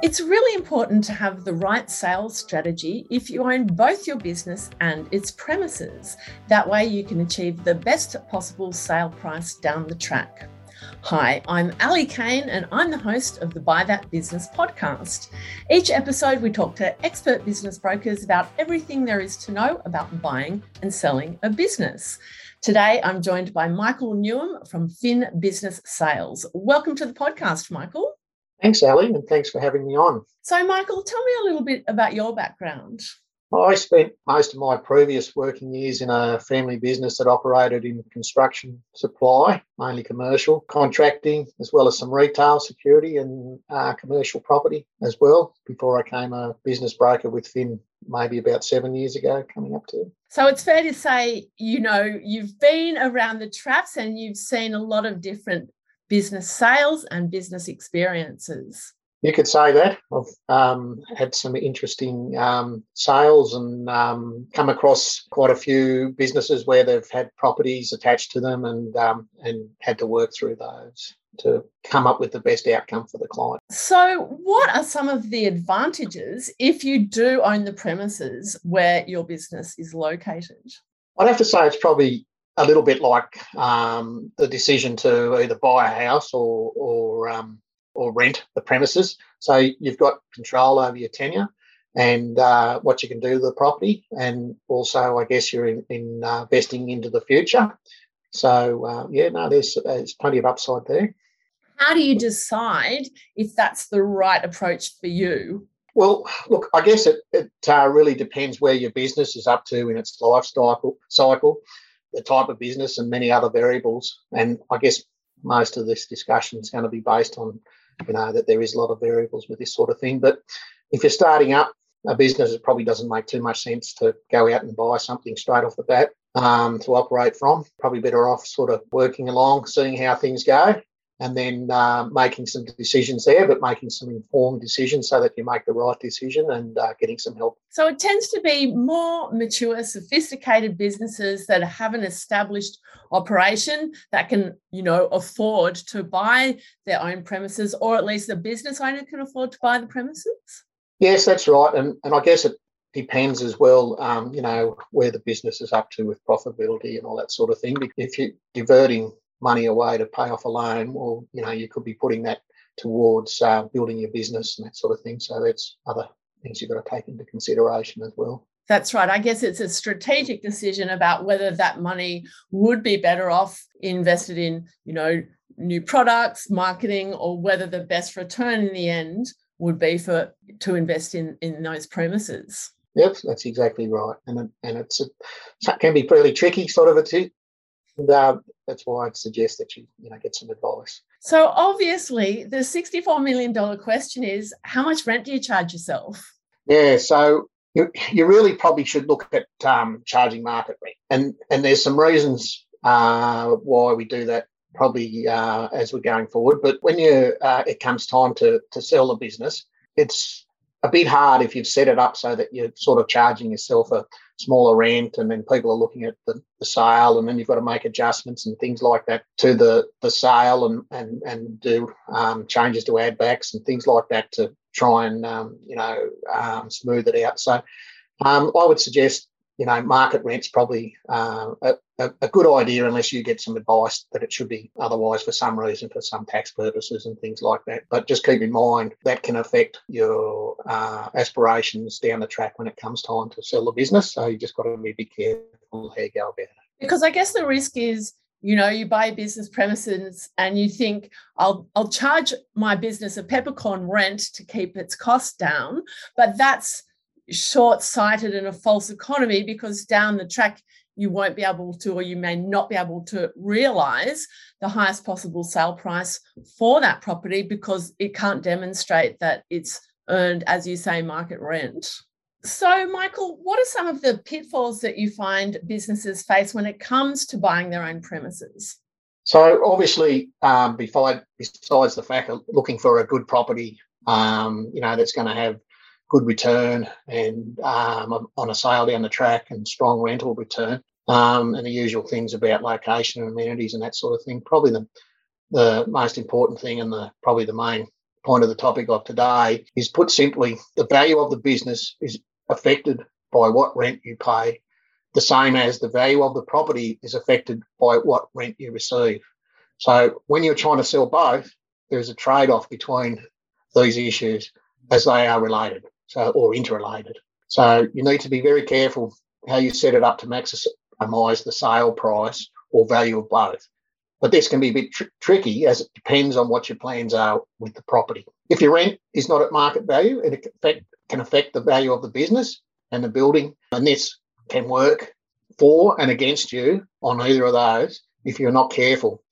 It's really important to have the right sales strategy if you own both your business and its premises. That way, you can achieve the best possible sale price down the track. Hi, I'm Ali Kane, and I'm the host of the Buy That Business podcast. Each episode, we talk to expert business brokers about everything there is to know about buying and selling a business. Today, I'm joined by Michael Newham from Fin Business Sales. Welcome to the podcast, Michael. Thanks, Ali, and thanks for having me on. So, Michael, tell me a little bit about your background. I spent most of my previous working years in a family business that operated in construction supply, mainly commercial, contracting, as well as some retail security and uh, commercial property as well, before I became a business broker with Fin maybe about seven years ago, coming up to. So it's fair to say, you know, you've been around the traps and you've seen a lot of different business sales and business experiences. You could say that. I've um, had some interesting um, sales and um, come across quite a few businesses where they've had properties attached to them and um, and had to work through those to come up with the best outcome for the client. So, what are some of the advantages if you do own the premises where your business is located? I'd have to say it's probably a little bit like um, the decision to either buy a house or or um, or rent the premises. So you've got control over your tenure and uh, what you can do with the property, and also I guess you're in, in uh, investing into the future. So uh, yeah, no, there's there's plenty of upside there. How do you decide if that's the right approach for you? Well, look, I guess it, it uh, really depends where your business is up to in its life cycle. cycle the type of business and many other variables. And I guess most of this discussion is going to be based on, you know, that there is a lot of variables with this sort of thing. But if you're starting up a business, it probably doesn't make too much sense to go out and buy something straight off the bat um, to operate from. Probably better off sort of working along, seeing how things go, and then uh, making some decisions there, but making some informed decisions so that you make the right decision and uh, getting some help. So it tends to be more mature, sophisticated businesses that have an established operation that can, you know, afford to buy their own premises, or at least the business owner can afford to buy the premises. Yes, that's right, and and I guess it depends as well, um, you know, where the business is up to with profitability and all that sort of thing. If you're diverting money away to pay off a loan, well, you know, you could be putting that towards uh, building your business and that sort of thing. So that's other things you've got to take into consideration as well. That's right. I guess it's a strategic decision about whether that money would be better off invested in, you know, new products, marketing, or whether the best return in the end would be for to invest in in those premises. Yep, that's exactly right, and it, and it's a, it can be fairly tricky, sort of a and uh, that's why I'd suggest that you, you know, get some advice. So obviously, the $64 million question is how much rent do you charge yourself? Yeah, so you, you really probably should look at um, charging market rent. And, and there's some reasons uh, why we do that probably uh, as we're going forward. But when you uh, it comes time to, to sell a business, it's a bit hard if you've set it up so that you're sort of charging yourself a smaller rent and then people are looking at the, the sale and then you've got to make adjustments and things like that to the, the sale and, and, and do um, changes to add backs and things like that to try and, um, you know, um, smooth it out. So um, I would suggest you know, market rent's probably uh, a, a, good idea unless you get some advice that it should be otherwise for some reason, for some tax purposes and things like that. But just keep in mind that can affect your uh, aspirations down the track when it comes time to sell the business. So you just got to be careful how you go about it. Because I guess the risk is you know you buy business premises and you think i'll i'll charge my business a peppercorn rent to keep its cost down but that's short sighted and a false economy because down the track, you won't be able to, or you may not be able to realize the highest possible sale price for that property because it can't demonstrate that it's earned, as you say, market rent. So, Michael, what are some of the pitfalls that you find businesses face when it comes to buying their own premises? So, obviously, um, besides, the fact of looking for a good property, um, you know, that's going to have good return and um, on a sale down the track and strong rental return um, and the usual things about location and amenities and that sort of thing. Probably the the most important thing and the probably the main point of the topic of today is put simply, the value of the business is affected by what rent you pay, the same as the value of the property is affected by what rent you receive. So when you're trying to sell both, there's a trade-off between these issues as they are related, so or interrelated. So you need to be very careful how you set it up to maximize the sale price or value of both. But this can be a bit tr- tricky as it depends on what your plans are with the property. If your rent is not at market value, it affect, can affect the value of the business and the building. And this can work for and against you on either of those if you're not careful.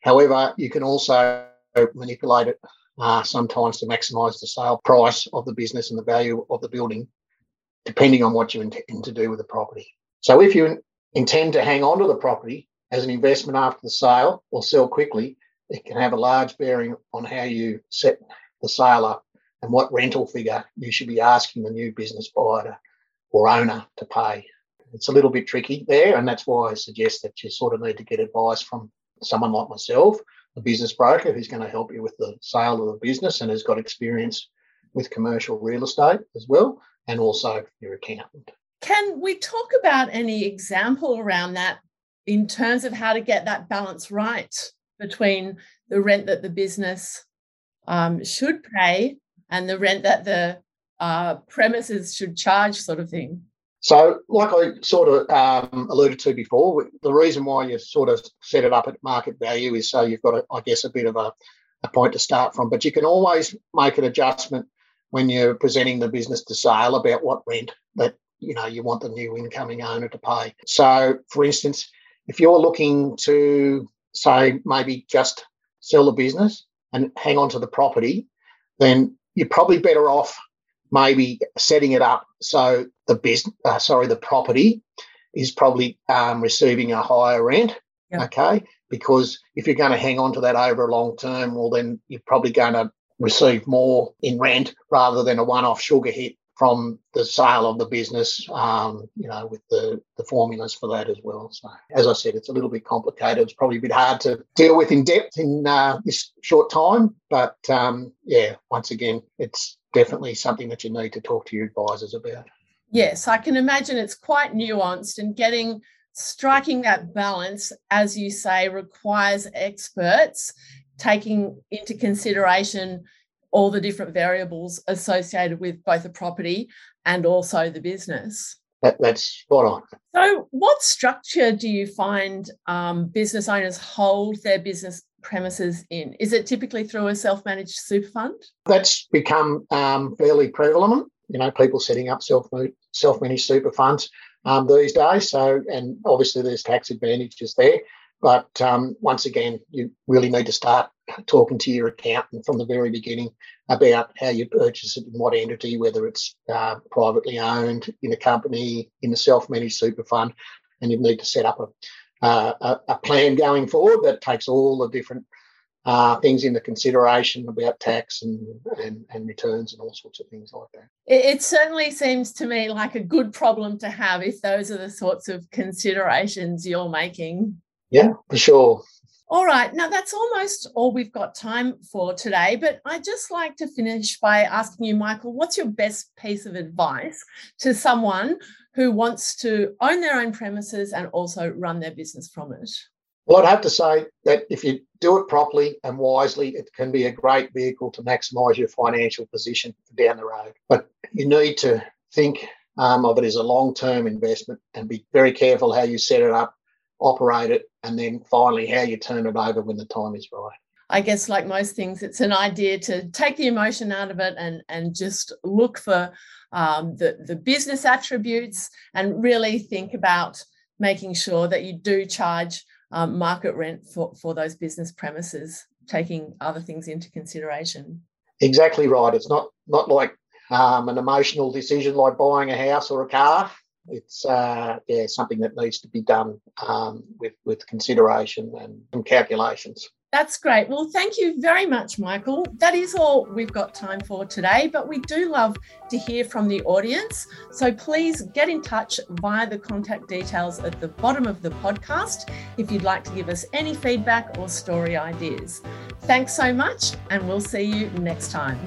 However, you can also manipulate it uh, sometimes to maximise the sale price of the business and the value of the building, depending on what you intend to do with the property. So, if you intend to hang on to the property as an investment after the sale or sell quickly, it can have a large bearing on how you set the sale up and what rental figure you should be asking the new business buyer or owner to pay. It's a little bit tricky there, and that's why I suggest that you sort of need to get advice from someone like myself, a business broker who's going to help you with the sale of the business and has got experience with commercial real estate as well, and also your accountant. Can we talk about any example around that in terms of how to get that balance right between the rent that the business um, should pay and the rent that the uh, premises should charge, sort of thing? So, like I sort of um, alluded to before, the reason why you sort of set it up at market value is so you've got, a, I guess, a bit of a, a point to start from. But you can always make an adjustment when you're presenting the business to sale about what rent that you know you want the new incoming owner to pay. So, for instance, if you're looking to say maybe just sell the business and hang on to the property, then you're probably better off maybe setting it up so the business, uh, sorry, the property is probably um, receiving a higher rent. Okay, because if you're going to hang on to that over a long term, well, then you're probably going to receive more in rent rather than a one-off sugar hit from the sale of the business, um, you know, with the, the formulas for that as well. So, as I said, it's a little bit complicated. It's probably a bit hard to deal with in depth in uh, this short time. But um, yeah, once again, it's definitely something that you need to talk to your advisors about. Yes, I can imagine it's quite nuanced and getting striking that balance, as you say, requires experts taking into consideration all the different variables associated with both the property and also the business. That, that's spot on. So, what structure do you find um, business owners hold their business premises in? Is it typically through a self managed super fund? That's become um, fairly prevalent. You know, people setting up self self managed super funds um, these days. So, and obviously there's tax advantages there. But um, once again, you really need to start talking to your accountant from the very beginning about how you purchase it in what entity, whether it's uh, privately owned in a company, in a self-managed super fund, and you need to set up a, uh, a plan going forward that takes all the different uh, things into consideration about tax and, and, and returns and all sorts of things like that. It, it, certainly seems to me like a good problem to have if those are the sorts of considerations you're making. Yeah, for sure. All right, now that's almost all we've got time for today, but I'd just like to finish by asking you, Michael, what's your best piece of advice to someone who wants to own their own premises and also run their business from it? Well, I'd have to say that if you do it properly and wisely, it can be a great vehicle to maximise your financial position down the road. But you need to think um, of it as a long term investment and be very careful how you set it up, operate it, and then finally how you turn it over when the time is right. I guess, like most things, it's an idea to take the emotion out of it and, and just look for um, the, the business attributes and really think about making sure that you do charge um, market rent for, for those business premises, taking other things into consideration. Exactly right. It's not not like um, an emotional decision like buying a house or a car. It's uh, yeah something that needs to be done um, with with consideration and calculations. That's great. Well, thank you very much, Michael. That is all we've got time for today, but we do love to hear from the audience. So please get in touch via the contact details at the bottom of the podcast if you'd like to give us any feedback or story ideas. Thanks so much, and we'll see you next time.